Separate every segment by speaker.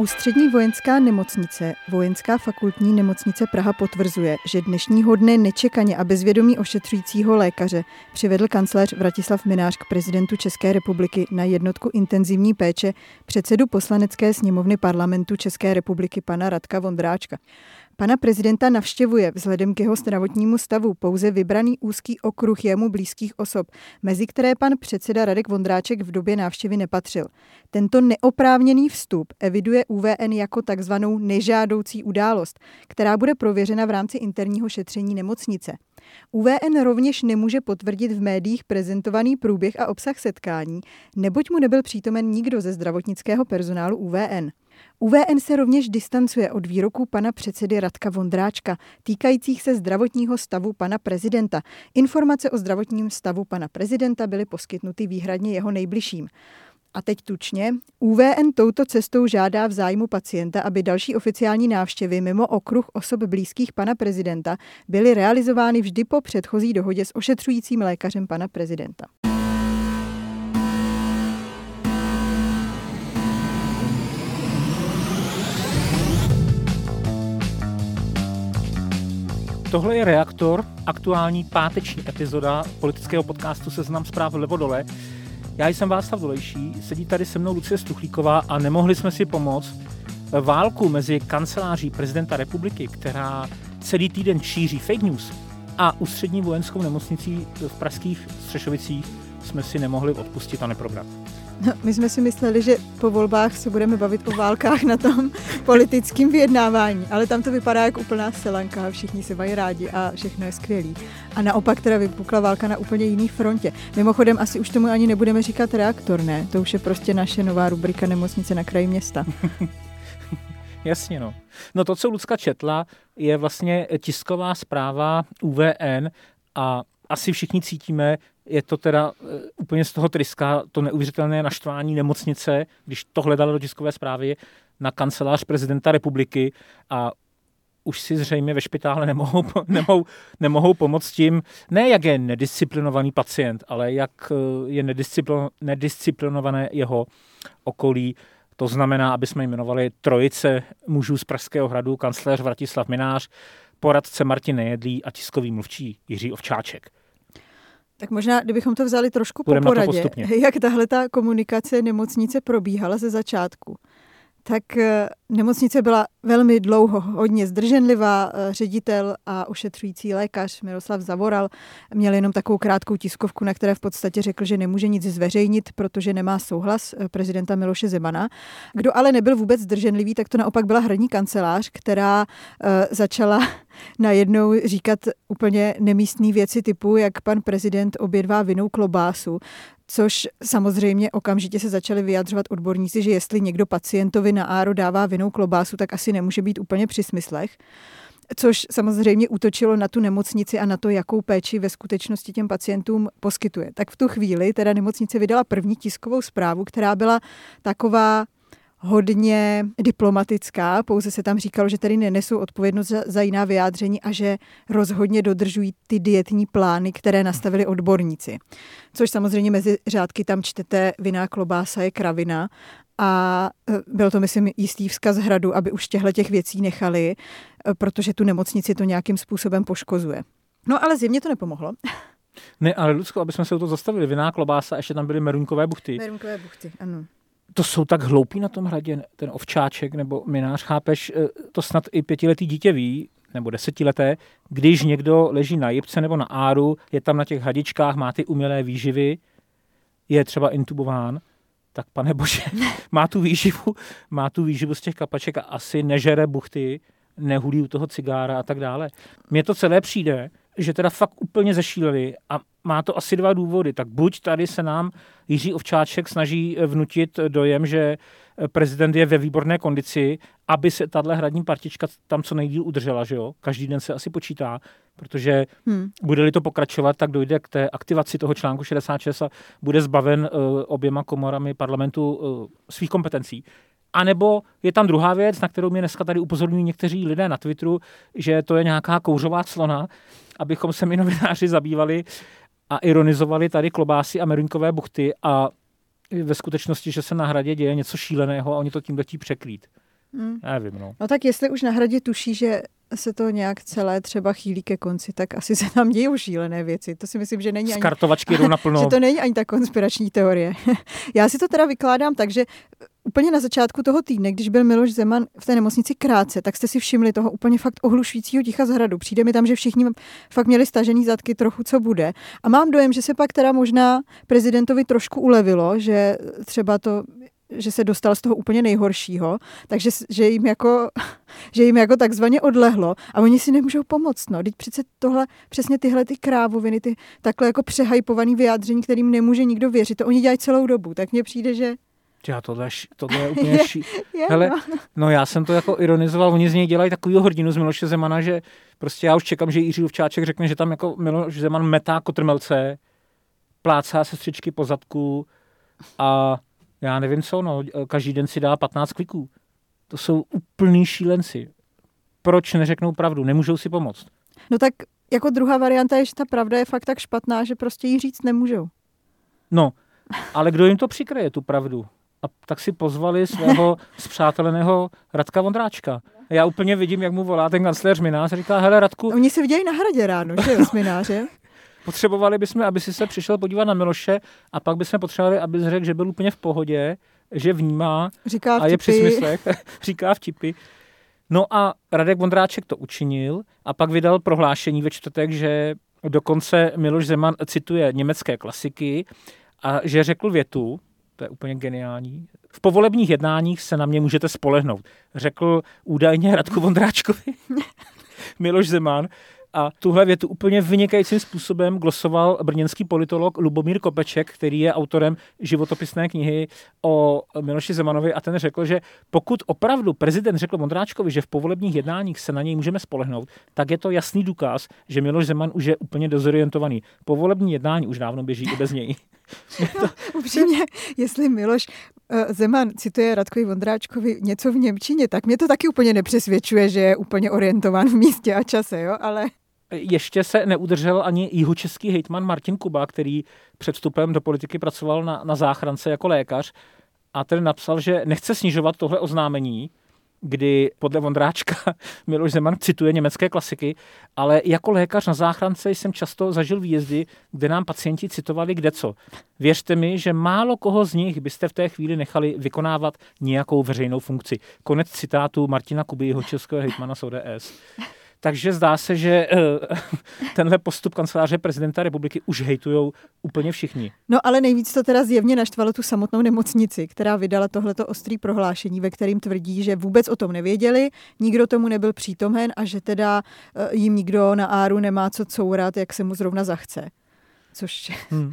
Speaker 1: Ústřední vojenská nemocnice, Vojenská fakultní nemocnice Praha potvrzuje, že dnešního dne nečekaně a bezvědomí ošetřujícího lékaře přivedl kancléř Vratislav Minář k prezidentu České republiky na jednotku intenzivní péče předsedu poslanecké sněmovny parlamentu České republiky pana Radka Vondráčka. Pana prezidenta navštěvuje vzhledem k jeho zdravotnímu stavu pouze vybraný úzký okruh jemu blízkých osob, mezi které pan předseda Radek Vondráček v době návštěvy nepatřil. Tento neoprávněný vstup eviduje UVN jako takzvanou nežádoucí událost, která bude prověřena v rámci interního šetření nemocnice. UVN rovněž nemůže potvrdit v médiích prezentovaný průběh a obsah setkání, neboť mu nebyl přítomen nikdo ze zdravotnického personálu UVN. UVN se rovněž distancuje od výroků pana předsedy Radka Vondráčka týkajících se zdravotního stavu pana prezidenta. Informace o zdravotním stavu pana prezidenta byly poskytnuty výhradně jeho nejbližším. A teď tučně, UVN touto cestou žádá v zájmu pacienta, aby další oficiální návštěvy mimo okruh osob blízkých pana prezidenta byly realizovány vždy po předchozí dohodě s ošetřujícím lékařem pana prezidenta.
Speaker 2: Tohle je Reaktor, aktuální páteční epizoda politického podcastu Seznam zpráv levo dole. Já jsem Václav Dolejší, sedí tady se mnou Lucie Stuchlíková a nemohli jsme si pomoct. Válku mezi kanceláří prezidenta republiky, která celý týden šíří fake news, a ústřední vojenskou nemocnicí v pražských Střešovicích jsme si nemohli odpustit a neprobrat.
Speaker 1: No, my jsme si mysleli, že po volbách se budeme bavit o válkách na tom politickém vyjednávání, ale tam to vypadá jako úplná selanka, všichni se mají rádi a všechno je skvělý. A naopak teda vypukla válka na úplně jiný frontě. Mimochodem asi už tomu ani nebudeme říkat reaktor, ne? To už je prostě naše nová rubrika nemocnice na kraji města.
Speaker 2: Jasně, no. No to, co Lucka četla, je vlastně tisková zpráva UVN a asi všichni cítíme, je to teda uh, úplně z toho tryska, to neuvěřitelné naštvání nemocnice, když to hledala do tiskové zprávy na kancelář prezidenta republiky a už si zřejmě ve špitále nemohou, nemohou, nemohou pomoct tím, ne jak je nedisciplinovaný pacient, ale jak eh, je nedisciplinované jeho okolí. To znamená, aby jsme jmenovali trojice mužů z Pražského hradu, kancléř Vratislav Minář, poradce Martin Nejedlý a tiskový mluvčí Jiří Ovčáček.
Speaker 1: Tak možná, kdybychom to vzali trošku po poradě, jak tahle ta komunikace nemocnice probíhala ze začátku tak eh, nemocnice byla velmi dlouho hodně zdrženlivá. Eh, ředitel a ošetřující lékař Miroslav Zavoral měl jenom takovou krátkou tiskovku, na které v podstatě řekl, že nemůže nic zveřejnit, protože nemá souhlas eh, prezidenta Miloše Zemana. Kdo ale nebyl vůbec zdrženlivý, tak to naopak byla hradní kancelář, která začala najednou říkat úplně nemístné věci typu, jak pan prezident obědvá vinou klobásu, což samozřejmě okamžitě se začali vyjadřovat odborníci, že jestli někdo pacientovi na áro dává vinou klobásu, tak asi nemůže být úplně při smyslech což samozřejmě útočilo na tu nemocnici a na to, jakou péči ve skutečnosti těm pacientům poskytuje. Tak v tu chvíli teda nemocnice vydala první tiskovou zprávu, která byla taková hodně diplomatická, pouze se tam říkalo, že tady nenesou odpovědnost za, za jiná vyjádření a že rozhodně dodržují ty dietní plány, které nastavili odborníci. Což samozřejmě mezi řádky tam čtete viná klobása je kravina a e, byl to, myslím, jistý vzkaz hradu, aby už těchto těch věcí nechali, e, protože tu nemocnici to nějakým způsobem poškozuje. No ale zjevně to nepomohlo.
Speaker 2: Ne, ale Lucko, aby jsme se o to zastavili, viná klobása, ještě tam byly merunkové buchty.
Speaker 1: Merunkové buchty, ano
Speaker 2: to jsou tak hloupí na tom hradě, ten ovčáček nebo minář, chápeš, eh, to snad i pětiletý dítě ví, nebo desetileté, když někdo leží na jibce nebo na áru, je tam na těch hadičkách, má ty umělé výživy, je třeba intubován, tak pane bože, má tu výživu, má tu výživu z těch kapaček a asi nežere buchty, nehulí u toho cigára a tak dále. Mně to celé přijde, že teda fakt úplně zešíleli a má to asi dva důvody. Tak buď tady se nám Jiří Ovčáček snaží vnutit dojem, že prezident je ve výborné kondici, aby se tahle hradní partička tam co nejdíl udržela, že jo? Každý den se asi počítá, protože hmm. bude-li to pokračovat, tak dojde k té aktivaci toho článku 66 a bude zbaven uh, oběma komorami parlamentu uh, svých kompetencí. A nebo je tam druhá věc, na kterou mě dneska tady upozorňují někteří lidé na Twitteru, že to je nějaká kouřová clona, abychom se my novináři zabývali a ironizovali tady klobásy a meruňkové buchty a ve skutečnosti, že se na hradě děje něco šíleného a oni to tím letí překrýt. Hmm. Nevím, no.
Speaker 1: No tak jestli už na hradě tuší, že se to nějak celé třeba chýlí ke konci, tak asi se tam dějí šílené věci. To si myslím, že není
Speaker 2: ani... kartovačky jdou naplno.
Speaker 1: že to není ani ta konspirační teorie. Já si to teda vykládám tak, že úplně na začátku toho týdne, když byl Miloš Zeman v té nemocnici krátce, tak jste si všimli toho úplně fakt ohlušujícího ticha z hradu. Přijde mi tam, že všichni fakt měli stažený zadky trochu, co bude. A mám dojem, že se pak teda možná prezidentovi trošku ulevilo, že třeba to že se dostal z toho úplně nejhoršího, takže že jim jako, že jim jako takzvaně odlehlo a oni si nemůžou pomoct. No. Teď přece tohle, přesně tyhle ty krávoviny, ty takhle jako přehajpovaný vyjádření, kterým nemůže nikdo věřit, to oni dělají celou dobu. Tak mně přijde, že
Speaker 2: já tohle, tohle je úplně ší... je, Hele, no. no. já jsem to jako ironizoval, oni z něj dělají takový hrdinu z Miloše Zemana, že prostě já už čekám, že Jiří Luvčáček řekne, že tam jako Miloš Zeman metá kotrmelce, plácá sestřičky po zadku a já nevím co, no, každý den si dá 15 kliků. To jsou úplný šílenci. Proč neřeknou pravdu? Nemůžou si pomoct.
Speaker 1: No tak jako druhá varianta je, že ta pravda je fakt tak špatná, že prostě jí říct nemůžou.
Speaker 2: No, ale kdo jim to přikryje, tu pravdu? A tak si pozvali svého zpřáteleného Radka Vondráčka. Já úplně vidím, jak mu volá ten kancléř Minář a říká, hele Radku...
Speaker 1: Oni se vidějí na hradě ráno, že jo, s Minářem?
Speaker 2: Potřebovali bychom, aby si se přišel podívat na Miloše a pak bychom potřebovali, aby řekl, že byl úplně v pohodě, že vnímá
Speaker 1: Říká
Speaker 2: a je při smyslech, říká vtipy. No a Radek Vondráček to učinil a pak vydal prohlášení ve čtvrtek, že dokonce Miloš Zeman cituje německé klasiky a že řekl větu, to je úplně geniální, v povolebních jednáních se na mě můžete spolehnout. Řekl údajně Radku Vondráčkovi Miloš Zeman, a tuhle větu úplně vynikajícím způsobem glosoval brněnský politolog Lubomír Kopeček, který je autorem životopisné knihy o Miloši Zemanovi a ten řekl, že pokud opravdu prezident řekl Mondráčkovi, že v povolebních jednáních se na něj můžeme spolehnout, tak je to jasný důkaz, že Miloš Zeman už je úplně dezorientovaný. Povolební jednání už dávno běží i bez něj.
Speaker 1: No, upřímně, jestli Miloš uh, Zeman cituje Radkovi Vondráčkovi něco v Němčině, tak mě to taky úplně nepřesvědčuje, že je úplně orientován v místě a čase, jo, ale...
Speaker 2: Ještě se neudržel ani jihočeský hejtman Martin Kuba, který před vstupem do politiky pracoval na, na záchrance jako lékař a ten napsal, že nechce snižovat tohle oznámení, kdy podle Vondráčka Miloš Zeman cituje německé klasiky, ale jako lékař na záchrance jsem často zažil výjezdy, kde nám pacienti citovali kde co. Věřte mi, že málo koho z nich byste v té chvíli nechali vykonávat nějakou veřejnou funkci. Konec citátu Martina Kuby, jeho českého hejtmana z ODS. Takže zdá se, že eh, tenhle postup kanceláře prezidenta republiky už hejtujou úplně všichni.
Speaker 1: No ale nejvíc to teda zjevně naštvalo tu samotnou nemocnici, která vydala tohleto ostrý prohlášení, ve kterým tvrdí, že vůbec o tom nevěděli, nikdo tomu nebyl přítomen a že teda eh, jim nikdo na áru nemá co courat, jak se mu zrovna zachce. Což hmm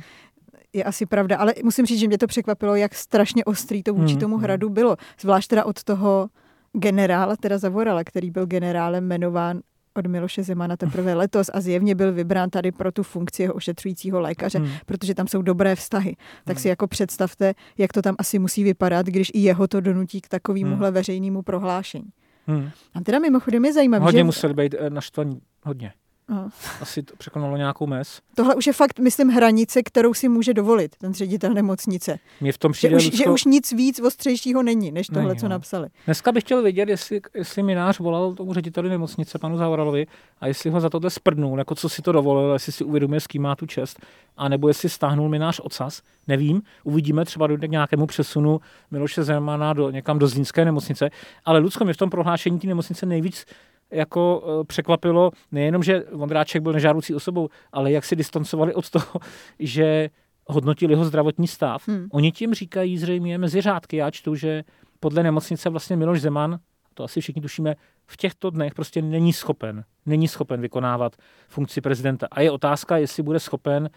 Speaker 1: je asi pravda, ale musím říct, že mě to překvapilo, jak strašně ostrý to vůči hmm, tomu hmm. hradu bylo. Zvlášť teda od toho generála, teda Zavorala, který byl generálem jmenován od Miloše Zemana teprve letos a zjevně byl vybrán tady pro tu funkci jeho ošetřujícího lékaře, hmm. protože tam jsou dobré vztahy. Tak hmm. si jako představte, jak to tam asi musí vypadat, když i jeho to donutí k takovémuhle hmm. veřejnému prohlášení. Hmm. A teda mimochodem je zajímavé,
Speaker 2: Hodně
Speaker 1: že...
Speaker 2: museli být eh, naštvaní, hodně. No. Asi to překonalo nějakou mes.
Speaker 1: Tohle už je fakt, myslím, hranice, kterou si může dovolit ten ředitel nemocnice.
Speaker 2: Mě v tom
Speaker 1: že, už, Lucko... že už nic víc ostřejšího není, než tohle, není, co no. napsali.
Speaker 2: Dneska bych chtěl vědět, jestli, jestli minář volal tomu řediteli nemocnice, panu Zauralovi, a jestli ho za tohle sprdnul, jako co si to dovolil, jestli si uvědomuje, s kým má tu čest, a nebo jestli stáhnul minář ocas. Nevím, uvidíme, třeba dojde k nějakému přesunu Miloše Zemana do, někam do Zlínské nemocnice, ale Lucko mě v tom prohlášení té nemocnice nejvíc jako eh, překvapilo nejenom, že Vondráček byl nežádoucí osobou, ale jak si distancovali od toho, že hodnotili jeho zdravotní stav. Hmm. Oni tím říkají zřejmě mezi řádky. Já čtu, že podle nemocnice vlastně Miloš Zeman, to asi všichni tušíme, v těchto dnech prostě není schopen, není schopen vykonávat funkci prezidenta. A je otázka, jestli bude schopen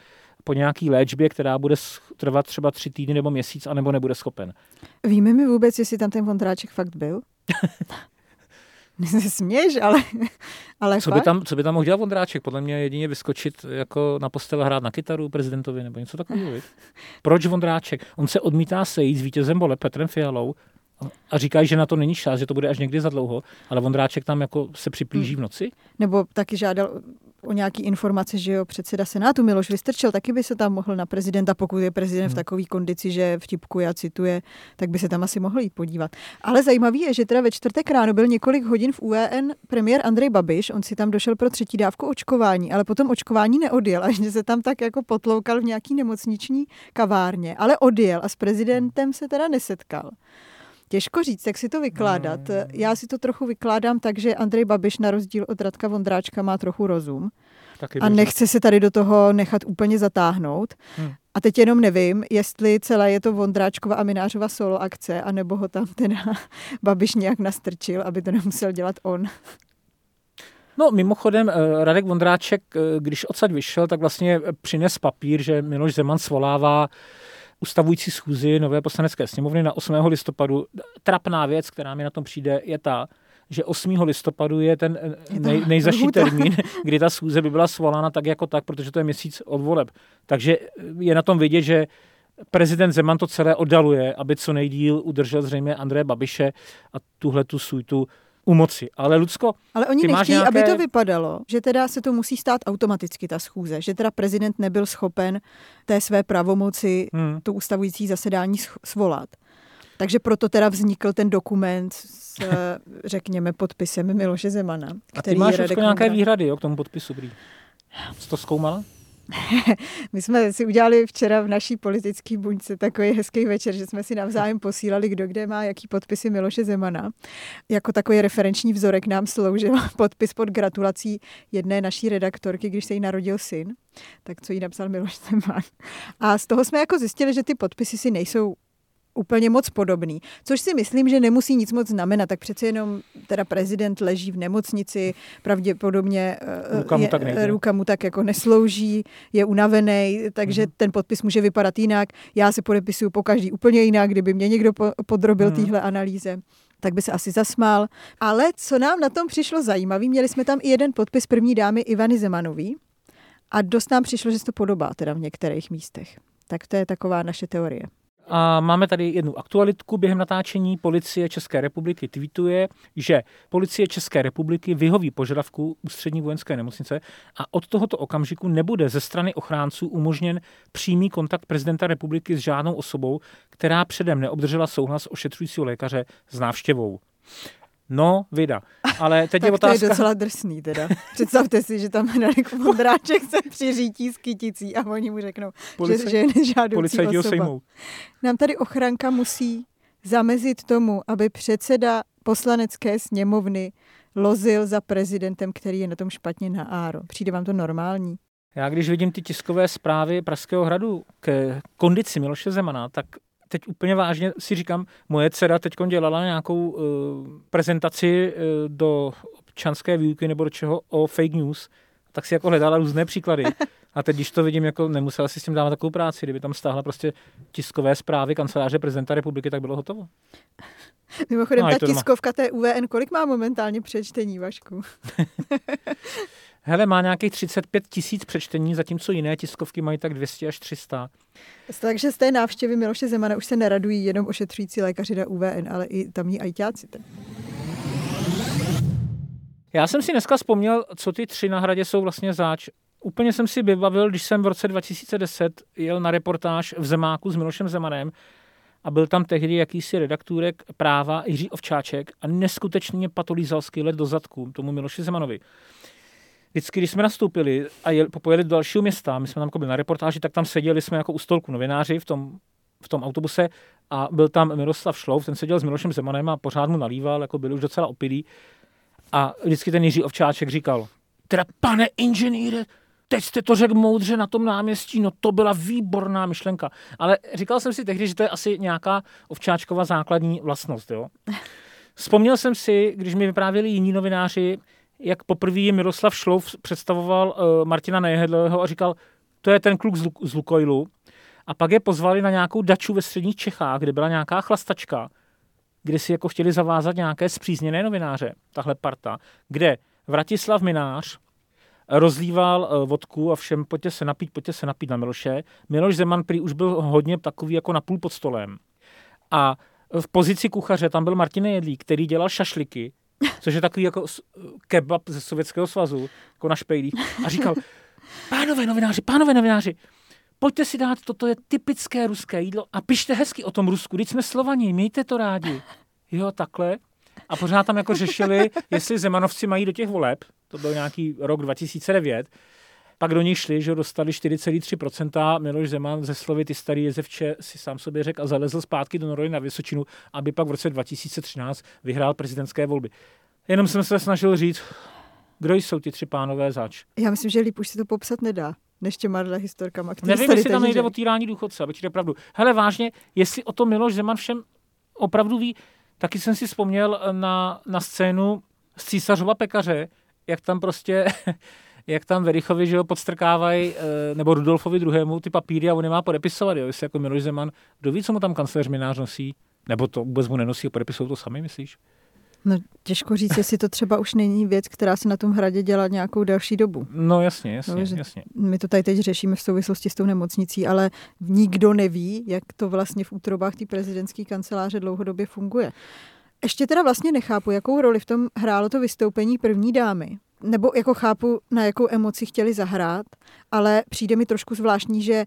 Speaker 2: po nějaký léčbě, která bude trvat třeba tři týdny nebo měsíc, anebo nebude schopen.
Speaker 1: Víme mi vůbec, jestli tam ten Vondráček fakt byl? se směš, ale, ale
Speaker 2: co, by tam, co by tam mohl dělat Vondráček? Podle mě jedině vyskočit jako na postel hrát na kytaru prezidentovi nebo něco takového. Proč Vondráček? On se odmítá sejít s vítězem vole Petrem Fialou a říkají, že na to není čas, že to bude až někdy za dlouho, ale Vondráček tam jako se připlíží v noci?
Speaker 1: Nebo taky žádal o nějaký informace, že jo, předseda Senátu Miloš Vystrčil taky by se tam mohl na prezidenta, pokud je prezident hmm. v takové kondici, že vtipkuje a cituje, tak by se tam asi mohl jít podívat. Ale zajímavý je, že teda ve čtvrtek ráno byl několik hodin v UEN premiér Andrej Babiš, on si tam došel pro třetí dávku očkování, ale potom očkování neodjel a že se tam tak jako potloukal v nějaký nemocniční kavárně, ale odjel a s prezidentem se teda nesetkal. Těžko říct, jak si to vykládat. Hmm. Já si to trochu vykládám tak, že Andrej Babiš na rozdíl od Radka Vondráčka má trochu rozum. Taky a nechce se tady do toho nechat úplně zatáhnout. Hmm. A teď jenom nevím, jestli celé je to Vondráčkova a Minářova solo akce, anebo ho tam teda Babiš nějak nastrčil, aby to nemusel dělat on.
Speaker 2: No mimochodem, eh, Radek Vondráček, eh, když odsaď vyšel, tak vlastně přines papír, že Miloš Zeman svolává ustavující schůzi nové poslanecké sněmovny na 8. listopadu. Trapná věc, která mi na tom přijde, je ta, že 8. listopadu je ten eh, nej, nejzaší termín, kdy ta schůze by byla svolána tak jako tak, protože to je měsíc od voleb. Takže je na tom vidět, že prezident Zeman to celé oddaluje, aby co nejdíl udržel zřejmě Andreje Babiše a tuhle tu suitu u moci. Ale Lucko,
Speaker 1: Ale oni nechtějí, nějaké... aby to vypadalo, že teda se to musí stát automaticky ta schůze, že teda prezident nebyl schopen té své pravomoci hmm. to ustavující zasedání svolat. Takže proto teda vznikl ten dokument s, řekněme, podpisem Miloše Zemana.
Speaker 2: Který A ty máš nějaké výhrady jo, k tomu podpisu, Brý? Jsi to zkoumala?
Speaker 1: My jsme si udělali včera v naší politické buňce takový hezký večer, že jsme si navzájem posílali, kdo kde má jaký podpisy Miloše Zemana. Jako takový referenční vzorek nám sloužil podpis pod gratulací jedné naší redaktorky, když se jí narodil syn. Tak co jí napsal Miloš Zeman. A z toho jsme jako zjistili, že ty podpisy si nejsou úplně moc podobný. Což si myslím, že nemusí nic moc znamenat. Tak přece jenom teda prezident leží v nemocnici, pravděpodobně
Speaker 2: eh, ruka mu, je, tak, nejde.
Speaker 1: ruka mu tak jako neslouží, je unavený, takže mm-hmm. ten podpis může vypadat jinak. Já se podepisuju po každý úplně jinak, kdyby mě někdo podrobil mm-hmm. téhle analýze tak by se asi zasmál. Ale co nám na tom přišlo zajímavé, měli jsme tam i jeden podpis první dámy Ivany Zemanový a dost nám přišlo, že se to podobá teda v některých místech. Tak to je taková naše teorie.
Speaker 2: A máme tady jednu aktualitku během natáčení. Policie České republiky tweetuje, že policie České republiky vyhoví požadavku ústřední vojenské nemocnice a od tohoto okamžiku nebude ze strany ochránců umožněn přímý kontakt prezidenta republiky s žádnou osobou, která předem neobdržela souhlas ošetřujícího lékaře s návštěvou. No, vida. Ale teď
Speaker 1: je
Speaker 2: otázka...
Speaker 1: to je docela drsný teda. Představte si, že tam Radek Vondráček se přiřítí s kyticí a oni mu řeknou, Policaj... že, že je nežádoucí osoba. Sejmou. Nám tady ochranka musí zamezit tomu, aby předseda poslanecké sněmovny lozil za prezidentem, který je na tom špatně na áro. Přijde vám to normální?
Speaker 2: Já když vidím ty tiskové zprávy Pražského hradu k kondici Miloše Zemana, tak teď úplně vážně si říkám, moje dcera teď dělala nějakou uh, prezentaci uh, do občanské výuky nebo do čeho o fake news, tak si jako hledala různé příklady. A teď, když to vidím, jako nemusela si s tím dávat takovou práci, kdyby tam stáhla prostě tiskové zprávy kanceláře prezidenta republiky, tak bylo hotovo.
Speaker 1: Mimochodem, no, ta tiskovka té UVN, kolik má momentálně přečtení, Vašku?
Speaker 2: Hele, má nějakých 35 tisíc přečtení, zatímco jiné tiskovky mají tak 200 až 300.
Speaker 1: Takže z té návštěvy Miloše Zemana už se neradují jenom ošetřující lékaři na UVN, ale i tamní ajťáci.
Speaker 2: Já jsem si dneska vzpomněl, co ty tři na hradě jsou vlastně záč. Úplně jsem si vybavil, když jsem v roce 2010 jel na reportáž v Zemáku s Milošem Zemanem a byl tam tehdy jakýsi redaktůrek práva Jiří Ovčáček a neskutečně patolízal let do zadku tomu Miloši Zemanovi vždycky, když jsme nastoupili a jel, pojeli do dalšího města, my jsme tam jako byli na reportáži, tak tam seděli jsme jako u stolku novináři v tom, v tom autobuse a byl tam Miroslav Šlouf, ten seděl s Milošem Zemanem a pořád mu nalíval, jako byl už docela opilý. A vždycky ten Jiří Ovčáček říkal, teda pane inženýre, teď jste to řekl moudře na tom náměstí, no to byla výborná myšlenka. Ale říkal jsem si tehdy, že to je asi nějaká ovčáčková základní vlastnost. Jo? Vzpomněl jsem si, když mi vyprávěli jiní novináři, jak poprvé Miroslav Šlouf představoval uh, Martina Nejhedlého a říkal, to je ten kluk z, z Lukoilu. A pak je pozvali na nějakou daču ve středních Čechách, kde byla nějaká chlastačka, kde si jako chtěli zavázat nějaké zpřízněné novináře, tahle parta, kde Vratislav Minář rozlíval uh, vodku a všem pojďte se napít, pojďte se napít na Miloše. Miloš Zeman prý už byl hodně takový jako napůl pod stolem. A v pozici kuchaře tam byl Martin Jedlík, který dělal šašliky což je takový jako kebab ze Sovětského svazu, jako na špejlích. A říkal, pánové novináři, pánové novináři, pojďte si dát, toto je typické ruské jídlo a pište hezky o tom Rusku, teď jsme Slovaní, mějte to rádi. Jo, takhle. A pořád tam jako řešili, jestli Zemanovci mají do těch voleb, to byl nějaký rok 2009, pak do nich šli, že dostali 4,3%. Miloš Zeman ze slovy ty starý jezevče si sám sobě řekl a zalezl zpátky do Norory na Vysočinu, aby pak v roce 2013 vyhrál prezidentské volby. Jenom jsem se snažil říct, kdo jsou ti tři pánové zač.
Speaker 1: Já myslím, že líp už si to popsat nedá než těma historkama.
Speaker 2: Nevím, jestli tam nejde o týrání důchodce, aby ti pravdu. Hele, vážně, jestli o to Miloš Zeman všem opravdu ví, taky jsem si vzpomněl na, na scénu z císařova pekaře, jak tam prostě jak tam Verichovi, že ho podstrkávají, eh, nebo Rudolfovi druhému ty papíry a on nemá podepisovat, jo, jestli jako Miloš Zeman, kdo ví, co mu tam kancléř Minář nosí, nebo to vůbec mu nenosí a podepisují to sami, myslíš?
Speaker 1: No těžko říct, jestli to třeba už není věc, která se na tom hradě dělá nějakou další dobu.
Speaker 2: No jasně, jasně, no, jasně.
Speaker 1: My to tady teď řešíme v souvislosti s tou nemocnicí, ale nikdo neví, jak to vlastně v útrobách té prezidentské kanceláře dlouhodobě funguje. Ještě teda vlastně nechápu, jakou roli v tom hrálo to vystoupení první dámy, nebo jako chápu, na jakou emoci chtěli zahrát, ale přijde mi trošku zvláštní, že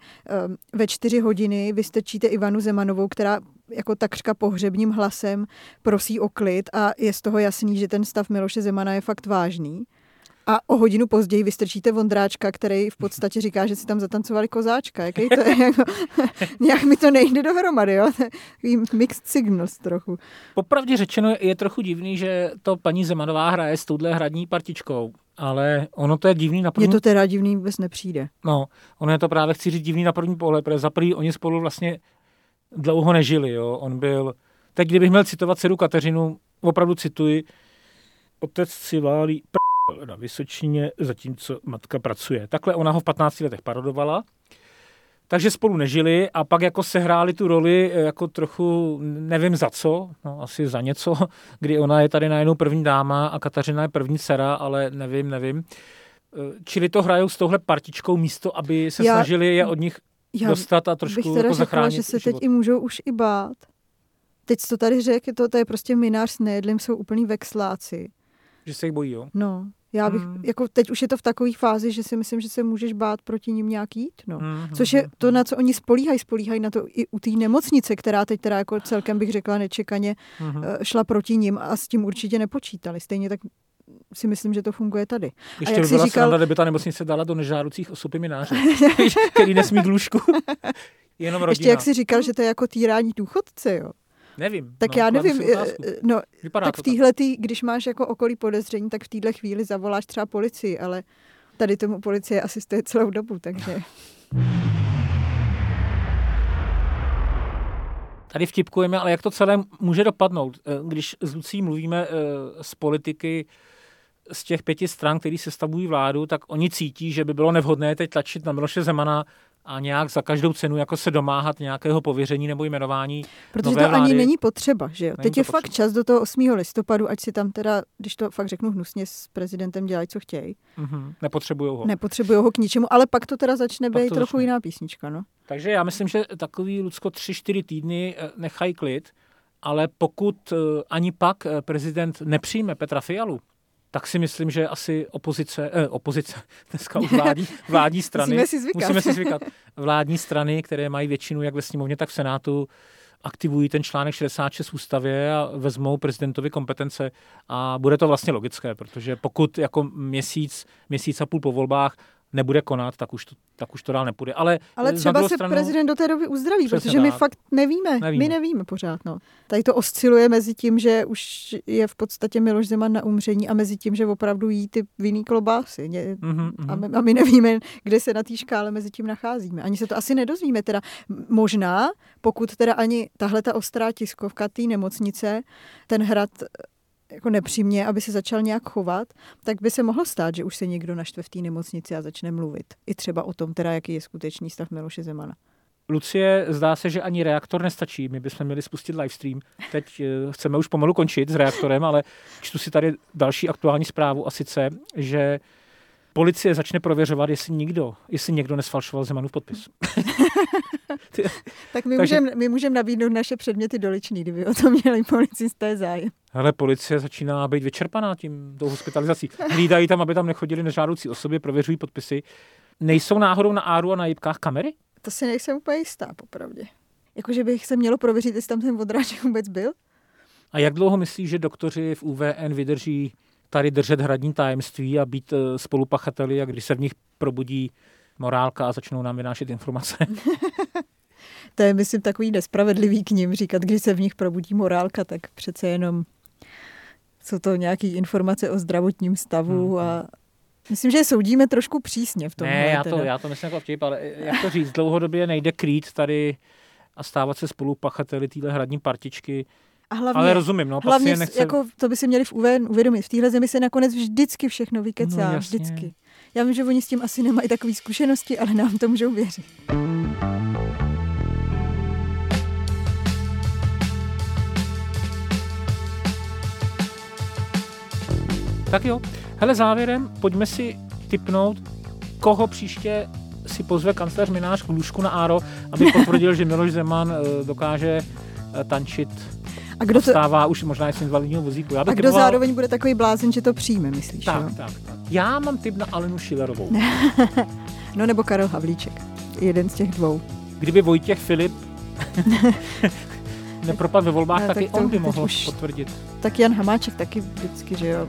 Speaker 1: um, ve čtyři hodiny vystrčíte Ivanu Zemanovou, která jako takřka pohřebním hlasem prosí o klid a je z toho jasný, že ten stav Miloše Zemana je fakt vážný. A o hodinu později vystrčíte Vondráčka, který v podstatě říká, že si tam zatancovali kozáčka. Jaký to je? Jako, nějak mi to nejde dohromady, jo? Takový mixed signals trochu.
Speaker 2: Popravdě řečeno je trochu divný, že to paní Zemanová hraje s touhle hradní partičkou. Ale ono to je divný na první...
Speaker 1: Mně to teda divný vůbec nepřijde.
Speaker 2: No, ono je to právě, chci říct, divný na první pohled, protože za prvý oni spolu vlastně dlouho nežili, jo. On byl... Teď, kdybych měl citovat dceru Kateřinu, opravdu cituji, otec si válí na Vysočině, zatímco matka pracuje. Takhle ona ho v 15 letech parodovala, takže spolu nežili a pak jako sehráli tu roli jako trochu, nevím za co, no asi za něco, kdy ona je tady najednou první dáma a Kateřina je první dcera, ale nevím, nevím. Čili to hrajou s touhle partičkou místo, aby se já, snažili je od nich já dostat a trošku bych teda jako řekla,
Speaker 1: že se život. teď i můžou už i bát. Teď to tady řekl, to, to je prostě minář s nejedlým, jsou úplný vexláci.
Speaker 2: Že se jich bojí, jo?
Speaker 1: No, já bych, mm. jako teď už je to v takové fázi, že si myslím, že se můžeš bát proti ním nějak jít, no. Mm. Což je to, na co oni spolíhají, spolíhají na to i u té nemocnice, která teď teda jako celkem bych řekla nečekaně mm. šla proti ním a s tím určitě nepočítali. Stejně tak si myslím, že to funguje tady.
Speaker 2: Ještě a jak by byla říkal... kdyby ta nemocnice dala do nežádoucích osob mináře, který nesmí k lůžku. Jenom rodina.
Speaker 1: Ještě jak si říkal, že to je jako týrání důchodce, jo.
Speaker 2: Nevím.
Speaker 1: Tak no, já nevím, eh, no, Vypadá tak v téhle, když máš jako okolí podezření, tak v téhle chvíli zavoláš třeba policii, ale tady tomu policie asistuje celou dobu, takže...
Speaker 2: Tady vtipkujeme, ale jak to celé může dopadnout, eh, když s Lucí mluvíme z eh, politiky z těch pěti stran, který se stavují vládu, tak oni cítí, že by bylo nevhodné teď tlačit na Miloše Zemana a nějak za každou cenu jako se domáhat nějakého pověření nebo jmenování
Speaker 1: Protože
Speaker 2: nové
Speaker 1: to
Speaker 2: vlády.
Speaker 1: ani není potřeba, že jo? Není Teď je potřeba. fakt čas do toho 8. listopadu, ať si tam teda, když to fakt řeknu hnusně, s prezidentem dělají, co chtějí.
Speaker 2: Mm-hmm. Nepotřebují ho.
Speaker 1: Nepotřebují ho k ničemu, ale pak to teda začne být trochu začne. jiná písnička, no.
Speaker 2: Takže já myslím, že takový Lucko tři, čtyři týdny eh, nechají klid, ale pokud eh, ani pak eh, prezident nepřijme Petra Fialu, tak si myslím, že asi opozice, eh, opozice, dneska už vládní, vládní strany,
Speaker 1: musíme si, zvykat.
Speaker 2: musíme si zvykat, vládní strany, které mají většinu jak ve sněmovně, tak v Senátu, aktivují ten článek 66 v ústavě a vezmou prezidentovi kompetence. A bude to vlastně logické, protože pokud jako měsíc, měsíc a půl po volbách nebude konat, tak už to, tak už to dál nepůjde. Ale,
Speaker 1: Ale třeba se stranu, prezident do té doby uzdraví, protože my fakt nevíme. nevíme. My nevíme pořád. No. Tady to osciluje mezi tím, že už je v podstatě Miloš Zeman na umření a mezi tím, že opravdu jí ty vinný klobásy. Mm-hmm, a, my, a my nevíme, kde se na té škále mezi tím nacházíme. Ani se to asi nedozvíme. Teda možná, pokud teda ani tahle ta ostrá tiskovka té nemocnice, ten hrad jako nepřímě, aby se začal nějak chovat, tak by se mohlo stát, že už se někdo naštve v té nemocnici a začne mluvit. I třeba o tom, teda, jaký je skutečný stav Miloše Zemana.
Speaker 2: Lucie, zdá se, že ani reaktor nestačí. My bychom měli spustit livestream. Teď eh, chceme už pomalu končit s reaktorem, ale čtu si tady další aktuální zprávu a sice, že policie začne prověřovat, jestli nikdo, jestli někdo nesfalšoval Zemanův podpis.
Speaker 1: tak my můžeme můžem nabídnout naše předměty doličný, kdyby o to měli policisté zájem.
Speaker 2: Ale policie začíná být vyčerpaná tím tou hospitalizací. Hlídají tam, aby tam nechodili nežádoucí osoby, prověřují podpisy. Nejsou náhodou na áru a na jibkách kamery?
Speaker 1: To si nejsem úplně jistá, popravdě. Jakože bych se mělo prověřit, jestli tam ten odrážek vůbec byl.
Speaker 2: A jak dlouho myslíš, že doktoři v UVN vydrží tady držet hradní tajemství a být eh, spolupachateli a když se v nich probudí morálka a začnou nám vynášet informace?
Speaker 1: to je, myslím, takový nespravedlivý k ním říkat, když se v nich probudí morálka, tak přece jenom jsou to nějaké informace o zdravotním stavu hmm. a Myslím, že soudíme trošku přísně v tom.
Speaker 2: Ne, já to, já to myslím jako vtip, ale jak to říct, dlouhodobě nejde krýt tady a stávat se spolupachateli téhle hradní partičky. A hlavně, ale rozumím, no,
Speaker 1: hlavně nechce... jako, to by si měli v uvědomit. V téhle zemi se nakonec vždycky všechno vykecá, no, vždycky. Já vím, že oni s tím asi nemají takové zkušenosti, ale nám to můžou věřit.
Speaker 2: Tak jo, hele závěrem, pojďme si typnout, koho příště si pozve kancléř Minář k lůžku na Áro, aby potvrdil, že Miloš Zeman eh, dokáže eh, tančit a kdo to stává už možná i z invalidního vozíku.
Speaker 1: Já a kdo typoval... zároveň bude takový blázen, že to přijme, myslíš?
Speaker 2: Tak,
Speaker 1: jo?
Speaker 2: tak, tak. Já mám typ na Alenu Šilerovou.
Speaker 1: no nebo Karel Havlíček. Jeden z těch dvou.
Speaker 2: Kdyby Vojtěch Filip nepropadl ve volbách, ne, tak, tak i on by mohl už... potvrdit.
Speaker 1: Tak Jan Hamáček taky vždycky, že jo,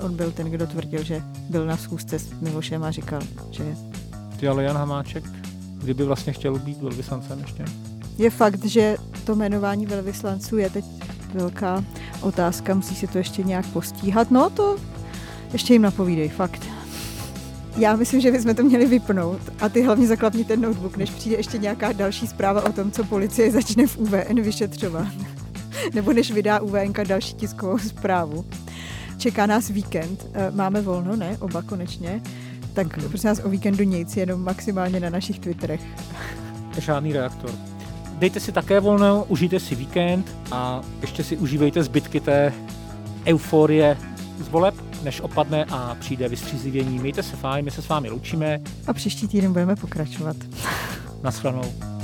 Speaker 1: on byl ten, kdo tvrdil, že byl na schůzce s Milošem a říkal, že je.
Speaker 2: Ty ale Jan Hamáček, kdyby vlastně chtěl být velvyslancem ještě?
Speaker 1: Je fakt, že to jmenování velvyslanců je teď velká otázka, musí se to ještě nějak postíhat. No to ještě jim napovídej, fakt. Já myslím, že bychom to měli vypnout a ty hlavně zaklapni ten notebook, než přijde ještě nějaká další zpráva o tom, co policie začne v UVN vyšetřovat. Nebo než vydá UVN další tiskovou zprávu. Čeká nás víkend, eh, máme volno, ne? Oba konečně. Tak mhm. prosím nás o víkendu nic, jenom maximálně na našich Twitterech.
Speaker 2: Žádný reaktor. Dejte si také volno, užijte si víkend a ještě si užívejte zbytky té euforie z voleb, než opadne a přijde vystřízlivění. Mějte se fajn, my se s vámi loučíme.
Speaker 1: A příští týden budeme pokračovat.
Speaker 2: Naschledanou.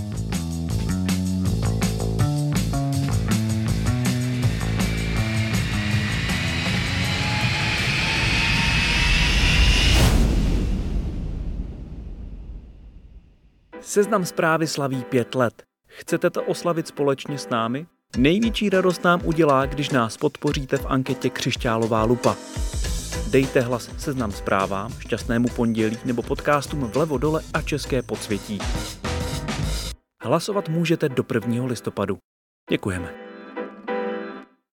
Speaker 3: Seznam zprávy slaví pět let. Chcete to oslavit společně s námi? Největší radost nám udělá, když nás podpoříte v anketě Křišťálová lupa. Dejte hlas seznam zprávám, šťastnému pondělí nebo podcastům vlevo dole a české podsvětí. Hlasovat můžete do 1. listopadu. Děkujeme.